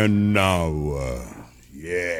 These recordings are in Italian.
And now, yeah.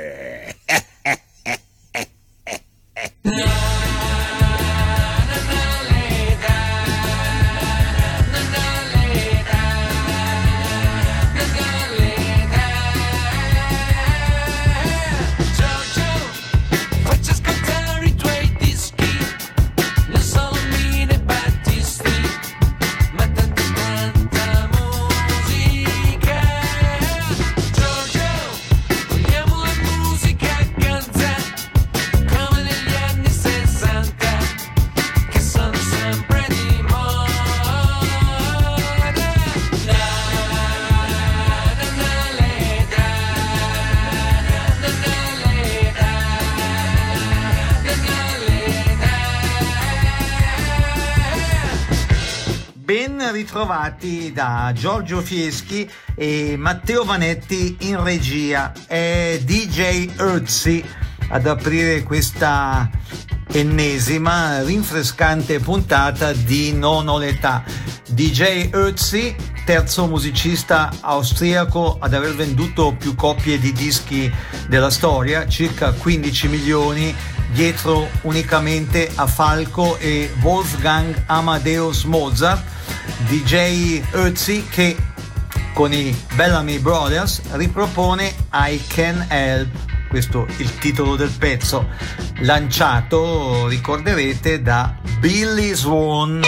curati da Giorgio Fieschi e Matteo Vanetti in regia. È DJ Urzi ad aprire questa ennesima rinfrescante puntata di Nono l'età. DJ Urzi, terzo musicista austriaco ad aver venduto più copie di dischi della storia, circa 15 milioni dietro unicamente a Falco e Wolfgang Amadeus Mozart, DJ Ötzi che con i Bellamy Brothers ripropone I Can Help questo è il titolo del pezzo, lanciato, ricorderete, da Billy Swan.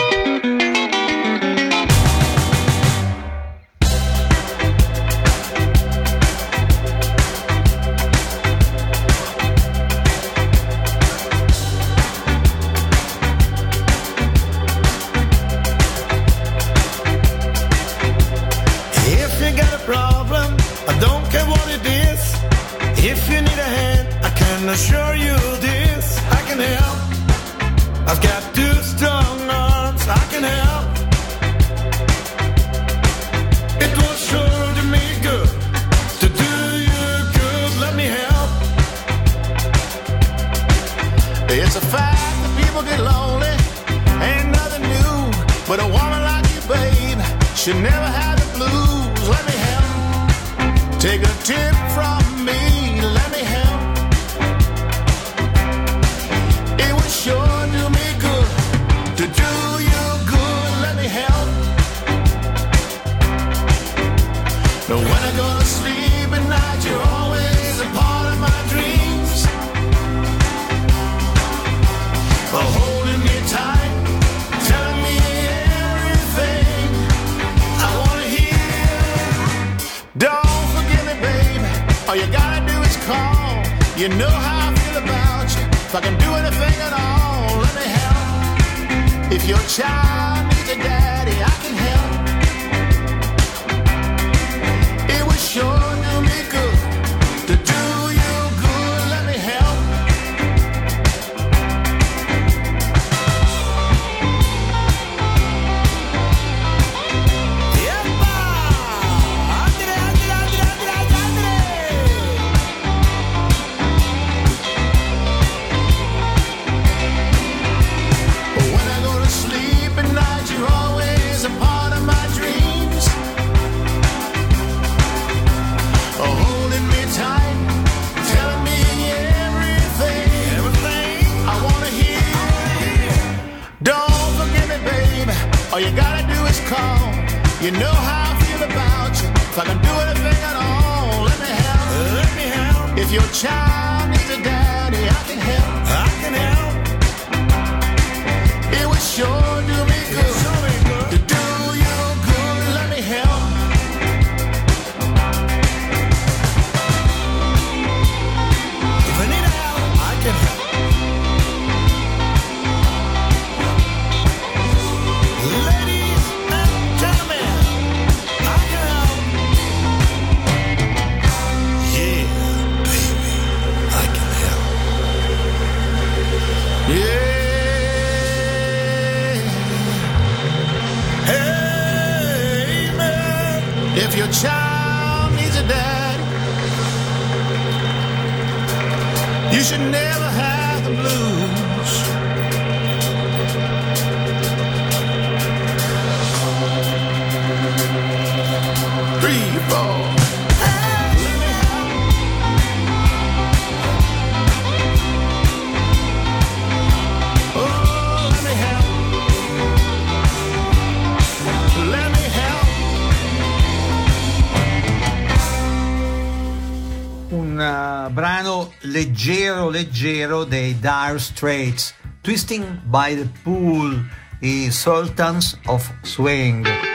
leggero leggero dei Dire Straits, Twisting by the Pool e Sultans of Swing.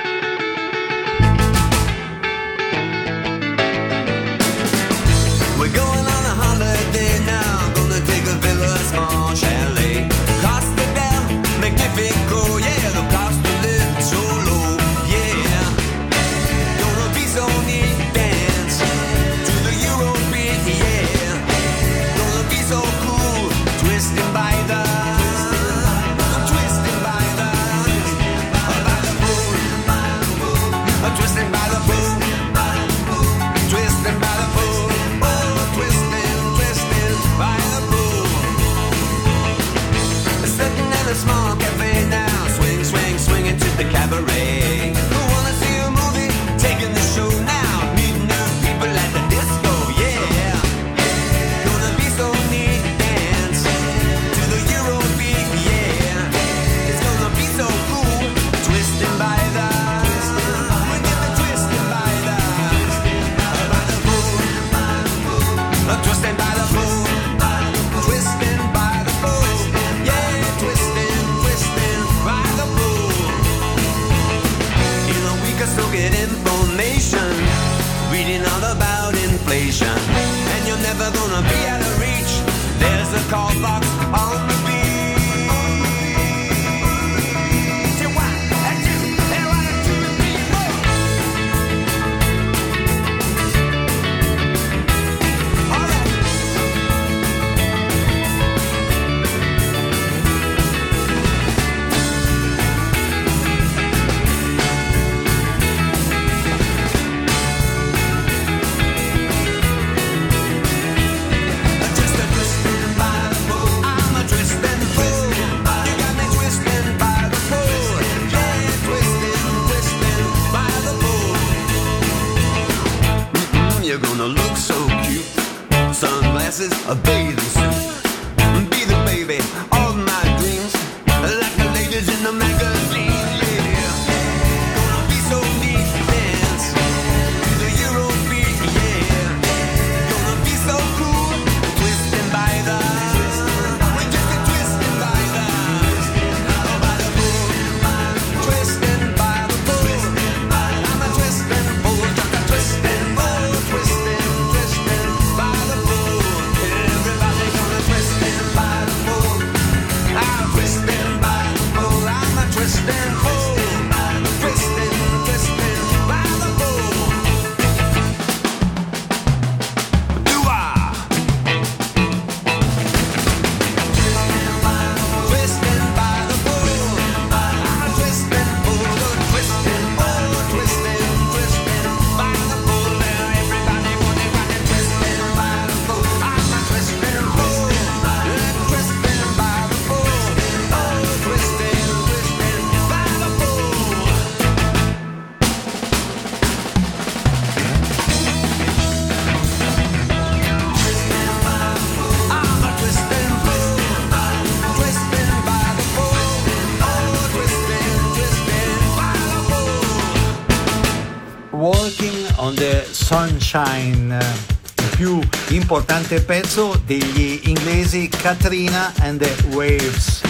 Call Like Sunshine, il più importante pezzo degli inglesi Katrina and the Waves.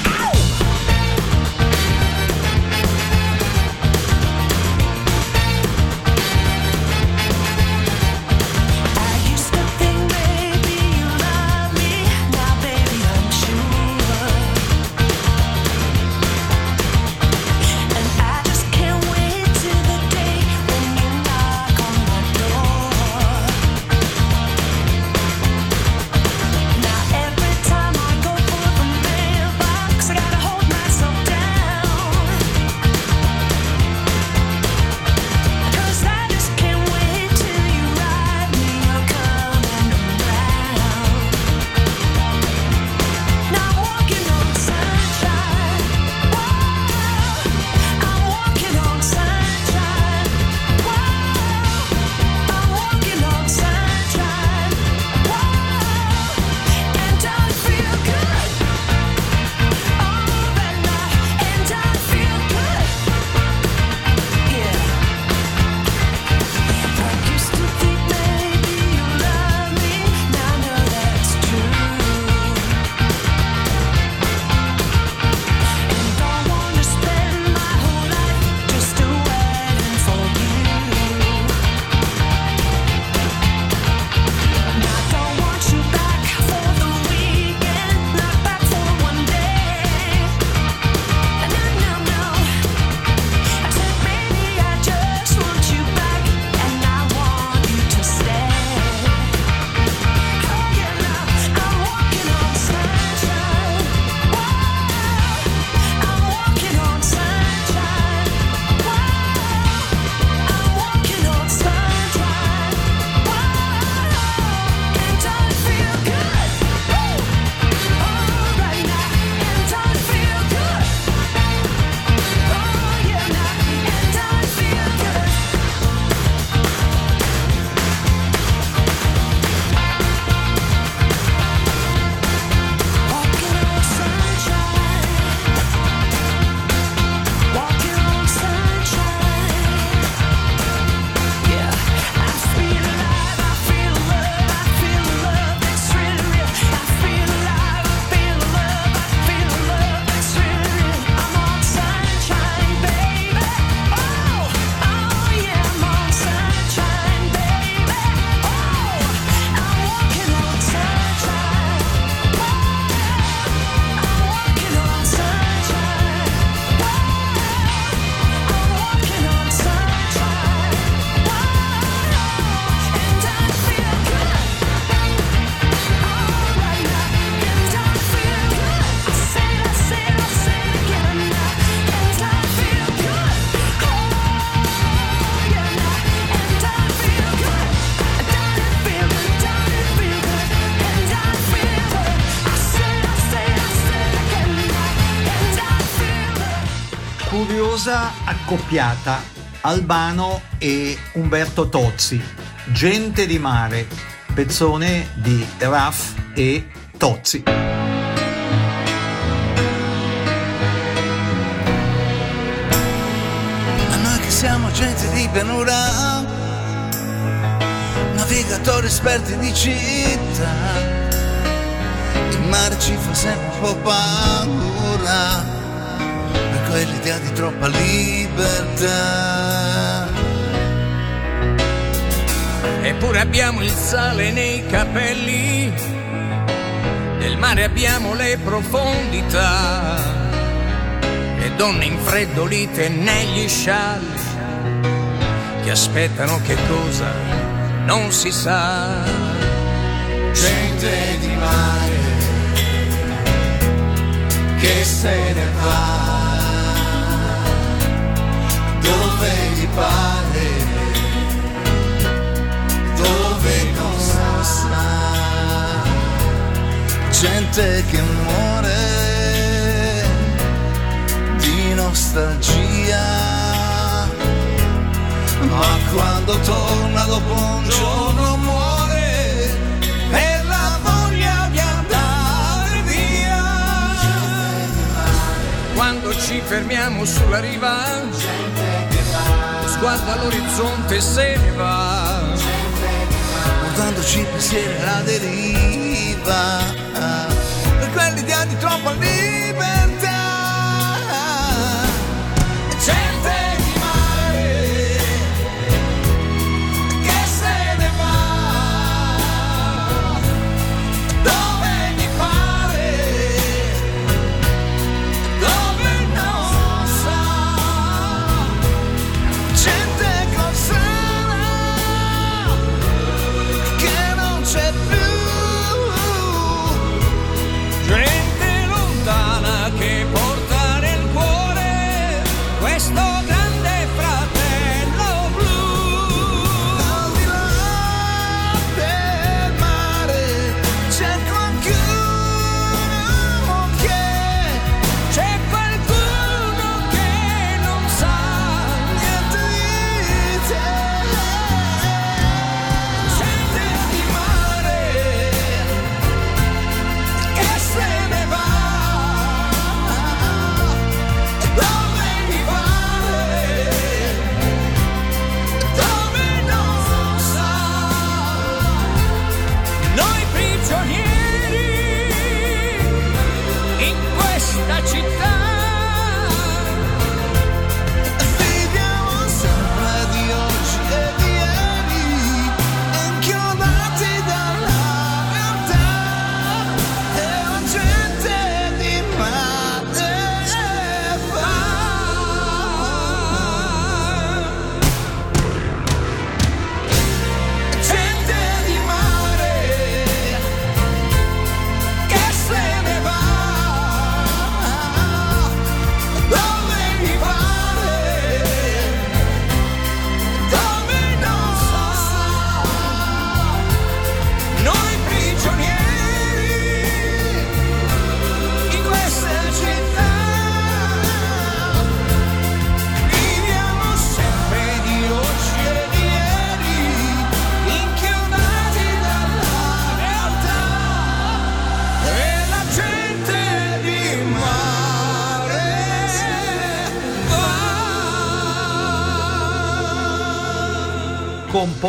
Curiosa accoppiata Albano e Umberto Tozzi, Gente di mare, pezzone di Raff e Tozzi. A noi che siamo gente di pianura, navigatori esperti di città, il mare ci fa sempre un po' paura, per quell'idea di troppa libertà. Eppure abbiamo il sale nei capelli, del mare abbiamo le profondità e donne infreddolite negli scialli che aspettano che cosa non si sa. Gente di mare che se ne va dove gli pare, dove non sa. Gente che muore di nostalgia, ma quando torna dopo un giorno muore per la voglia di andare via. Quando ci fermiamo sulla riva, sguardo all'orizzonte se ne va. Portandoci pensieri alla deriva per quell'idea di troppa libertà.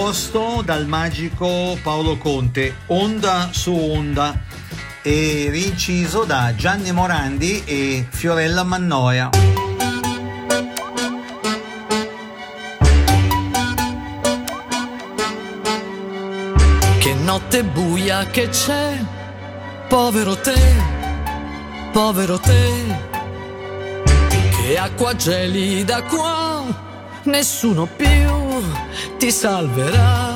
Va. composto dal magico Paolo Conte, Onda su Onda, e rinciso da Gianni Morandi e Fiorella Mannoia. Che notte buia che c'è, povero te, povero te. Che acqua gelida qua, nessuno più ti salverà.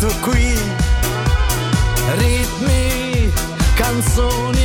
tutto qui, ritmi, canzoni.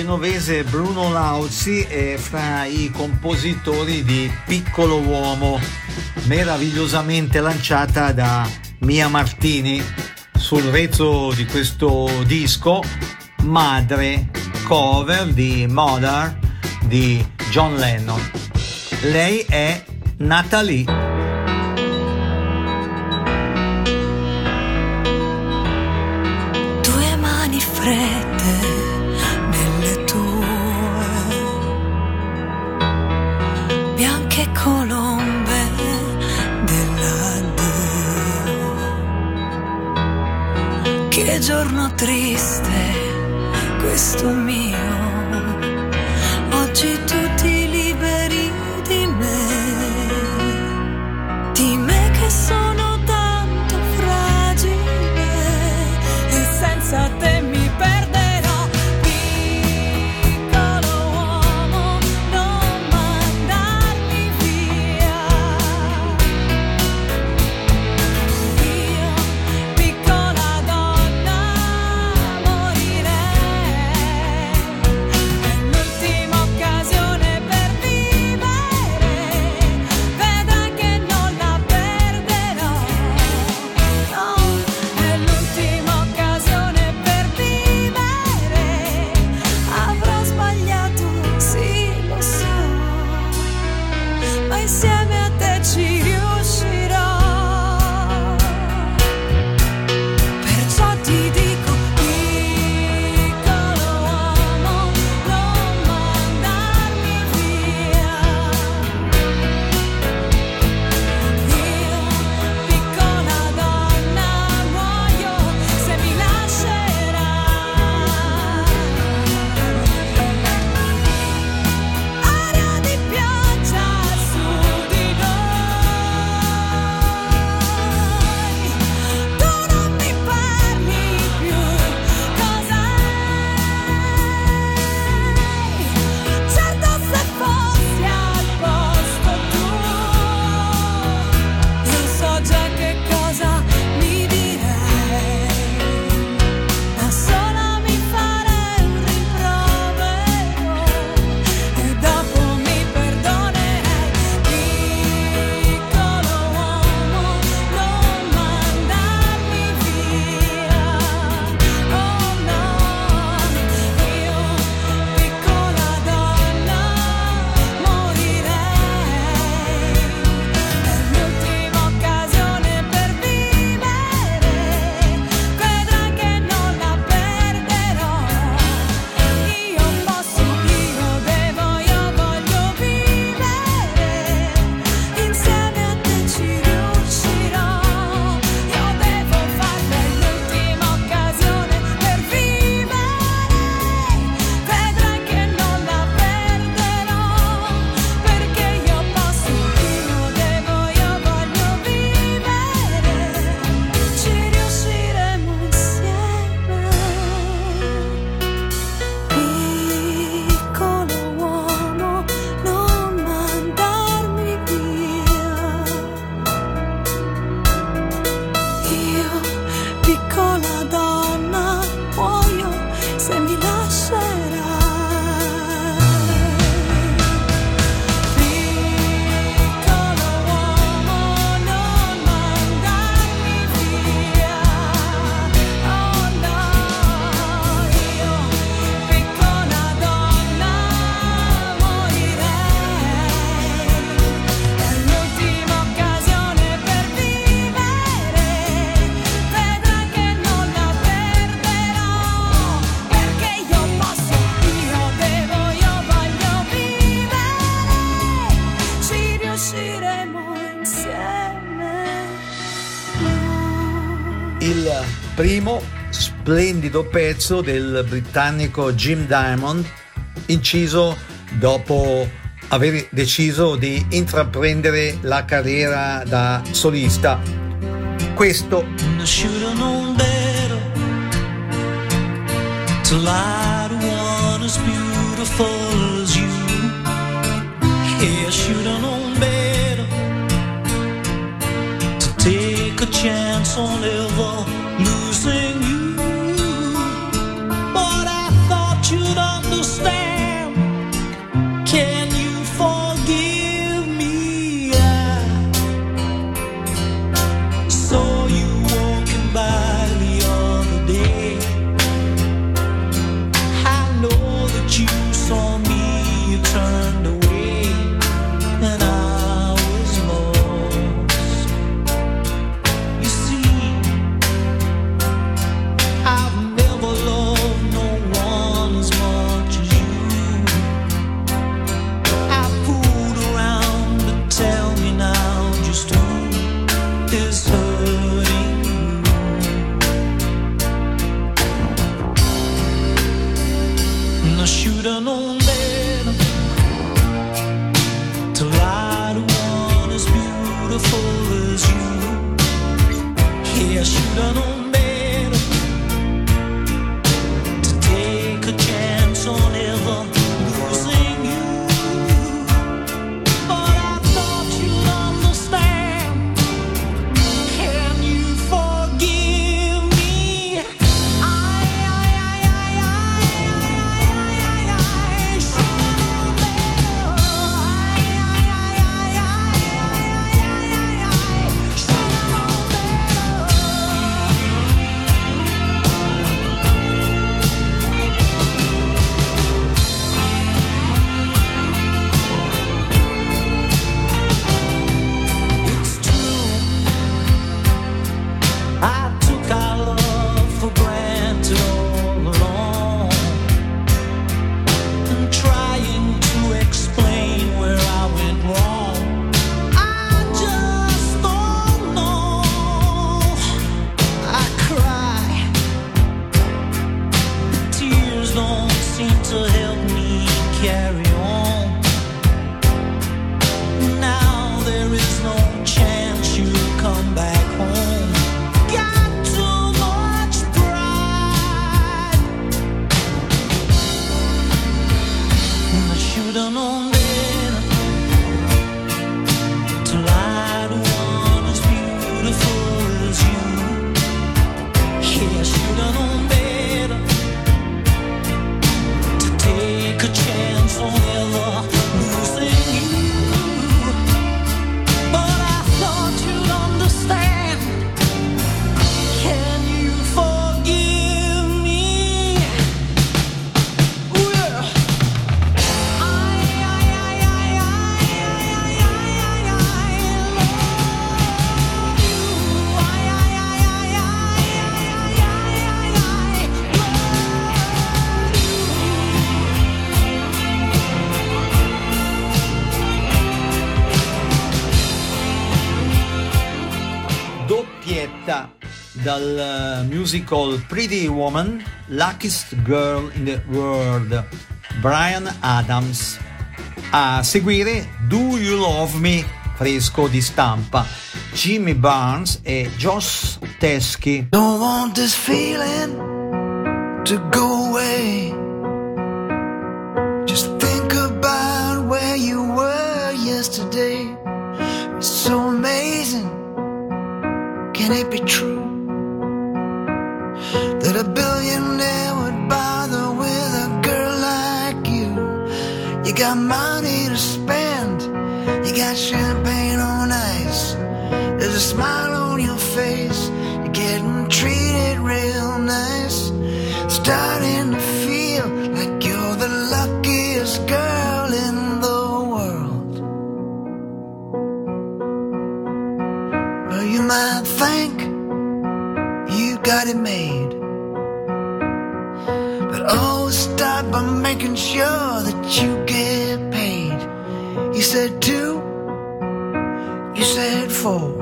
genovese Bruno Lauzi è fra i compositori di Piccolo Uomo, meravigliosamente lanciata da Mia Martini sul rezzo di questo disco Madre, cover di Mother di John Lennon. Lei è Natalie. fredde splendido pezzo del britannico Jim Diamond, inciso dopo aver deciso di intraprendere la carriera da solista. Questo take a chance on ever musical Pretty Woman, Luckiest Girl in the World, Brian Adams. A seguire Do You Love Me, fresco di stampa, Jimmy Barnes e Josh Teschi. Don't want this feeling to go away. Just think about where you were yesterday. It's so amazing. Can it be true? got money to spend. You got champagne on ice. There's a smile on your face. You're getting treated real nice. Starting to feel like you're the luckiest girl in the world. Well, you might think you got it made. making sure that you get paid. You said two, you said four.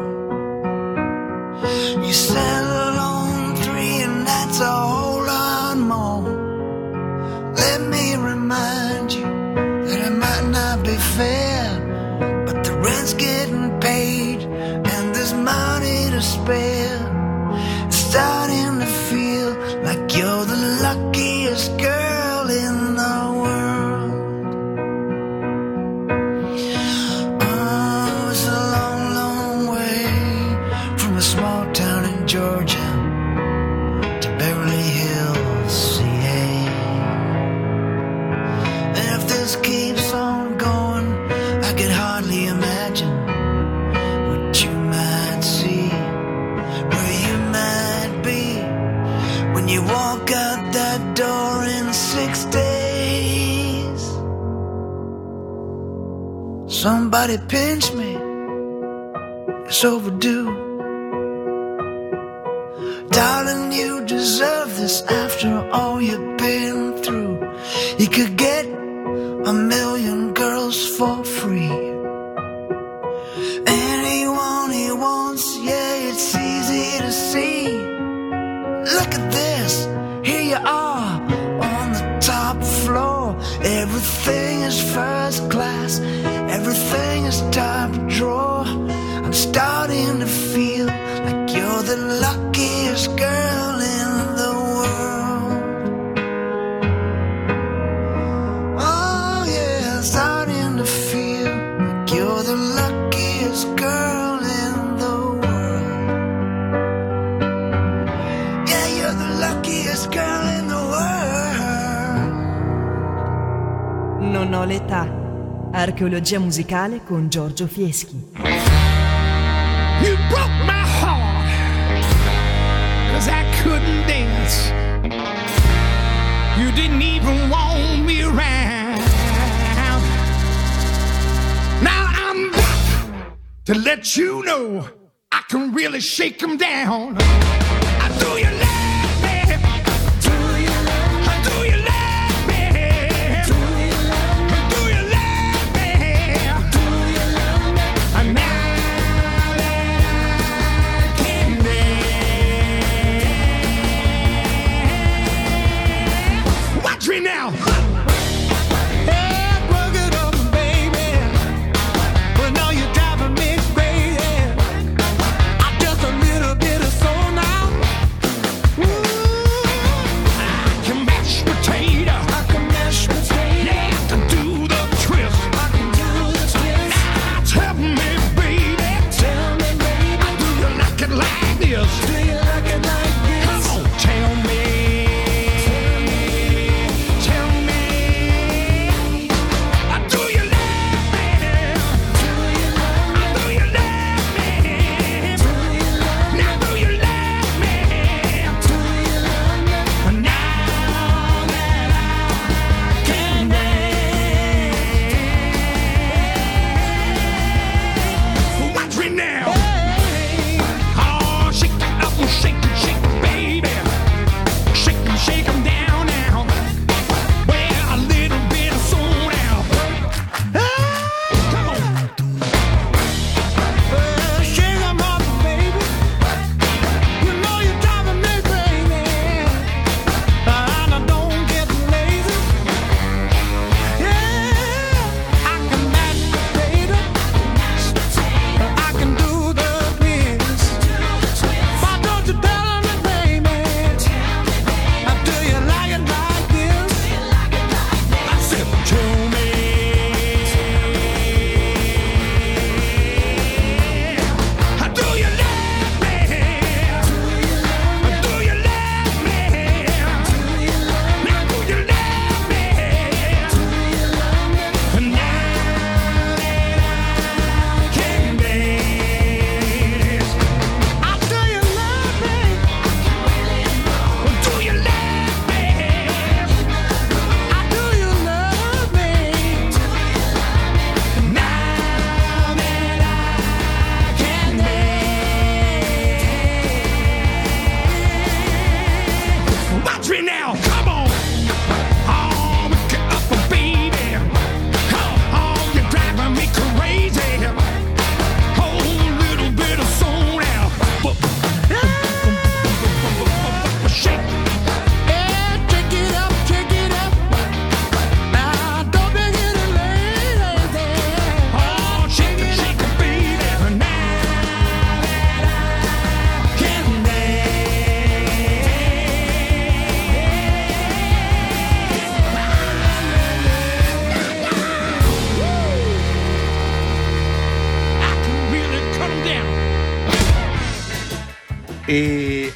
it pissed. first class. Everything is time to draw. I'm starting to feel like you're the luckiest girl in the world. non ho l'età. Archeologia musicale con Giorgio Fieschi. You broke my heart, cause I couldn't dance. You didn't even want me around. Now I'm back to let you know I can really shake them down.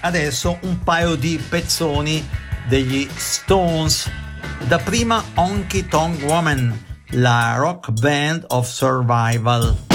adesso un paio di pezzoni degli Stones. Da prima Honky Tonk Woman, la rock band of survival.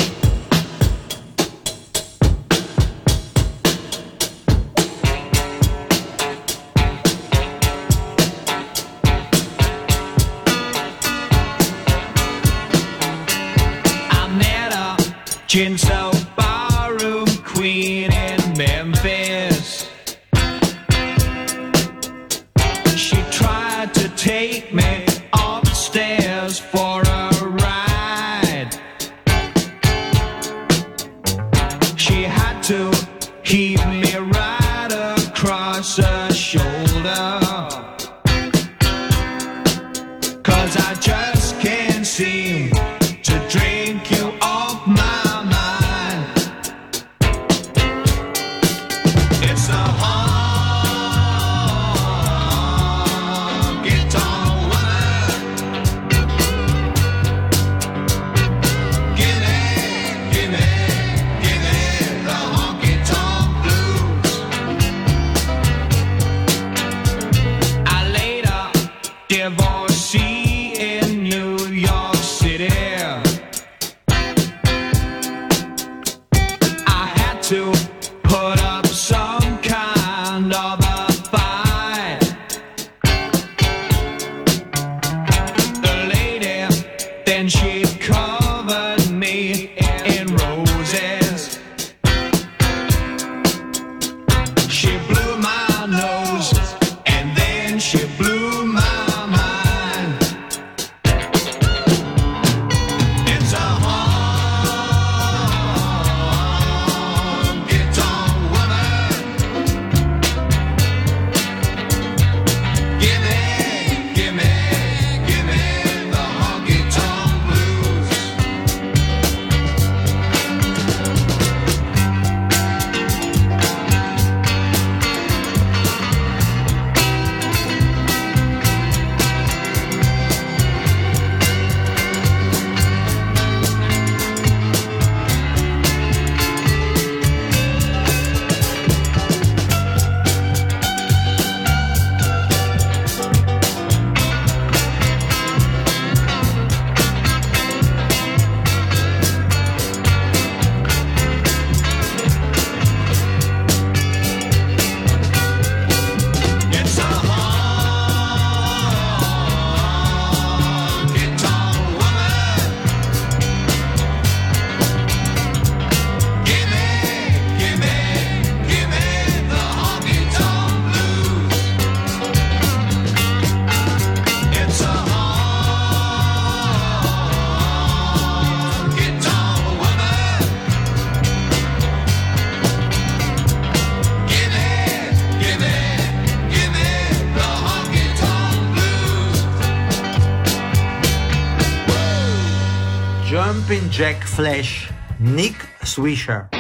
Flash, Nick Swisher.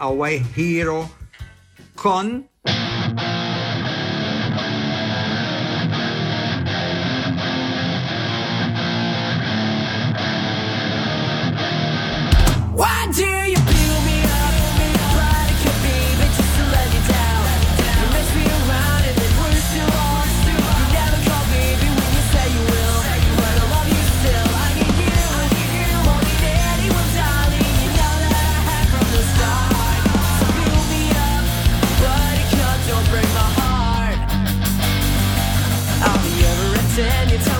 away hero con and your time.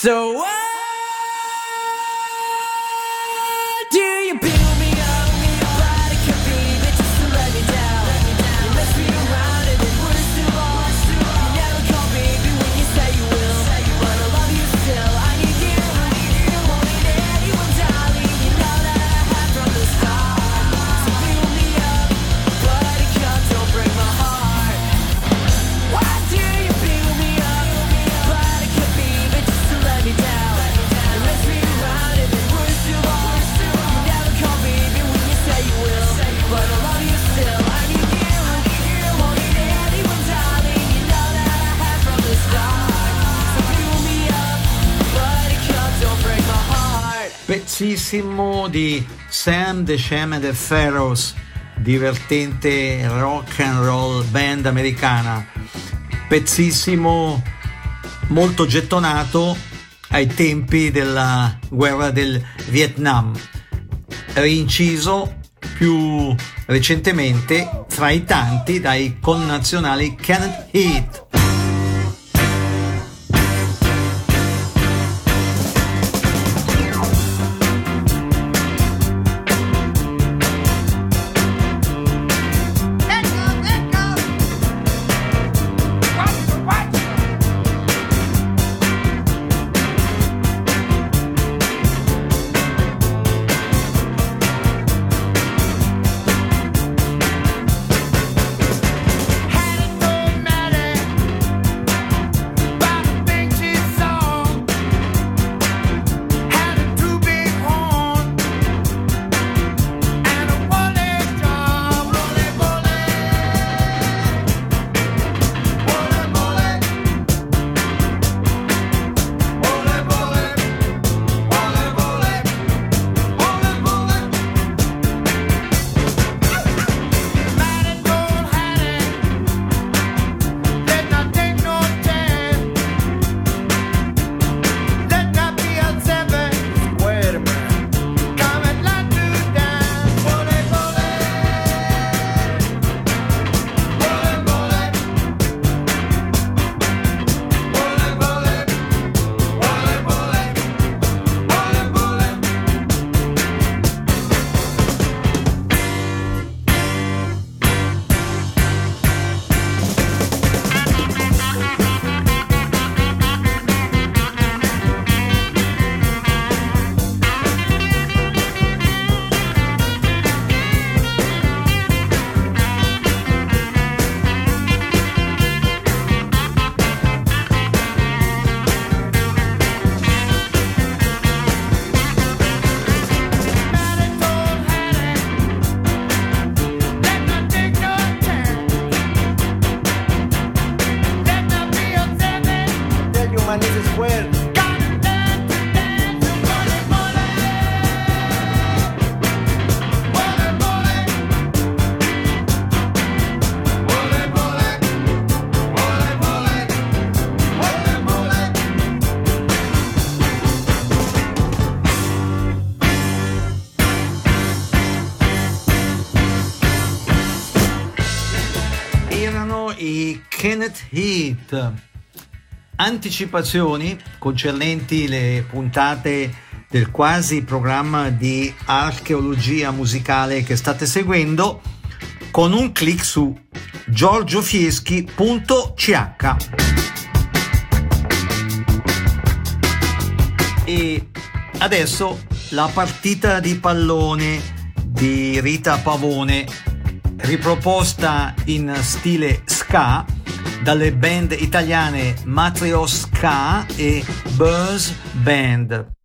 So bellissimo di Sam The Sham and the Pharaohs, divertente rock and roll band americana, pezzissimo molto gettonato ai tempi della guerra del Vietnam, rinciso più recentemente fra i tanti dai connazionali Kenneth Heath. Heat. Anticipazioni concernenti le puntate del quasi programma di archeologia musicale che state seguendo con un clic su giorgiofieschi.ch. E adesso la partita di pallone di Rita Pavone, riproposta in stile ska dalle band italiane Matrios Ska e Buzz Band.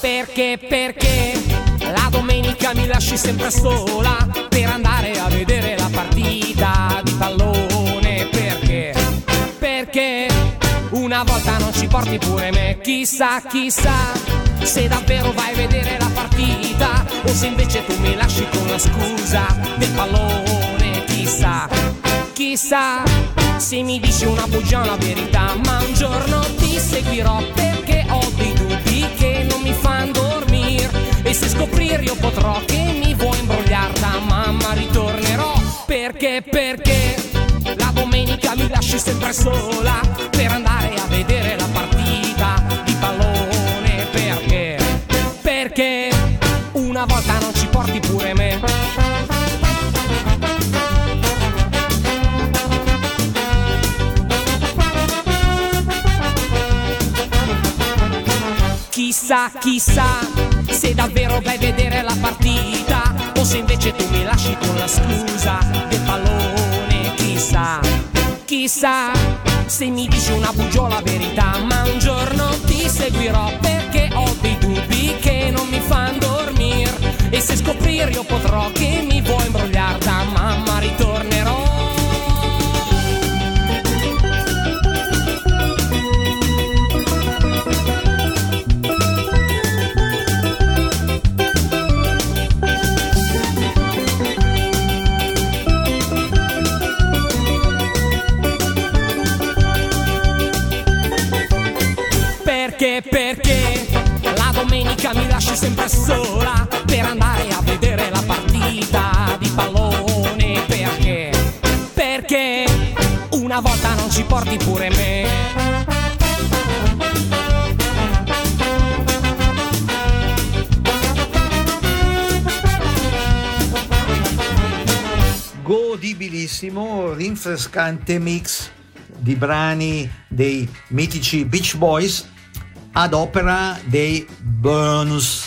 Perché, perché la domenica mi lasci sempre sola per andare a vedere la partita di pallone? Porti pure me? Chissà, chissà se davvero vai a vedere la partita o se invece tu mi lasci con la scusa del pallone. Chissà, chissà se mi dici una bugia la verità, ma un giorno ti seguirò perché ho dei dubbi che non mi fanno dormire e se scoprire io potrò che mi vuoi imbrogliare da mamma ritornerò perché perché la domenica mi lasci sempre sola per andare Chissà, chissà se davvero vai a vedere la partita o se invece tu mi lasci con la scusa del pallone. Chissà, chissà se mi dici una bugia la verità, ma un giorno ti seguirò perché ho dei dubbi che non mi fanno dormire e se scoprire io potrò che mi vuoi imbrogliare da mamma ritornerò. Lasci sempre sola per andare a vedere la partita di pallone? Perché, perché una volta non ci porti pure me? godibilissimo, rinfrescante mix di brani dei mitici Beach Boys ad opera dei Burns.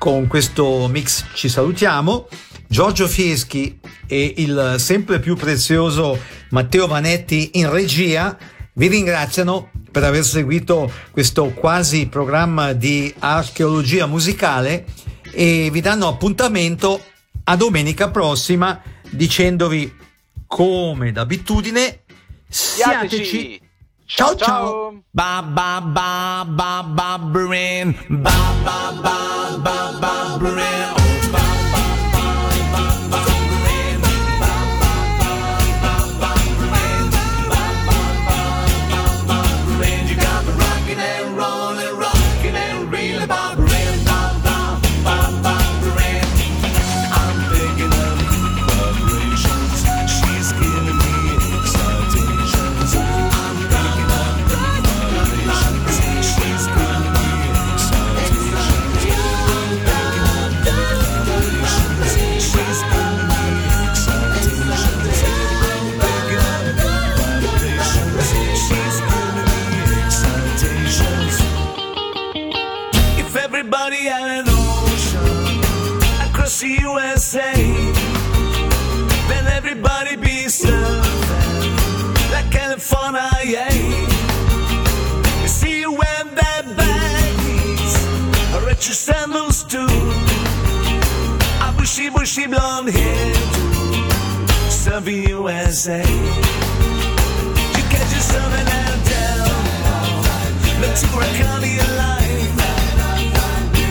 Con questo mix ci salutiamo. Giorgio Fieschi e il sempre più prezioso Matteo Vanetti in regia vi ringraziano per aver seguito questo quasi programma di archeologia musicale e vi danno appuntamento a domenica prossima dicendovi come d'abitudine siateci ciao ciao Ba ba ba ba ba brin ba ba ba ba ba brin She blonde hair to serve USA. You catch yourself in and down, look to her county alive.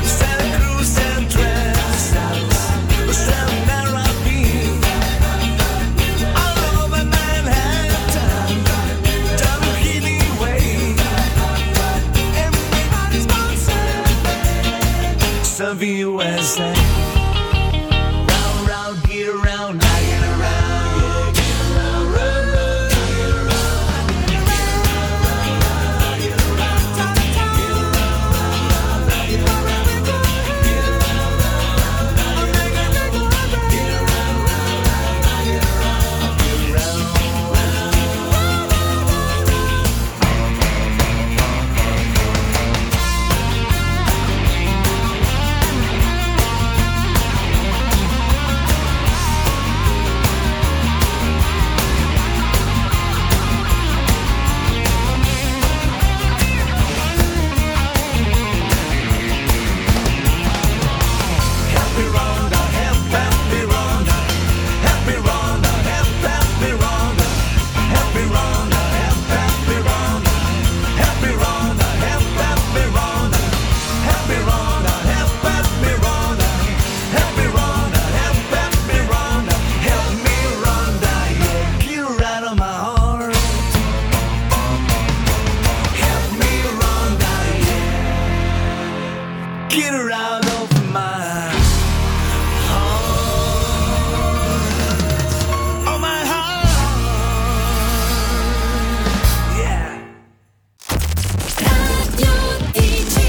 Santa Cruz and dress, the San All over Manhattan, Downhill Way. Everybody's bouncing, serve USA.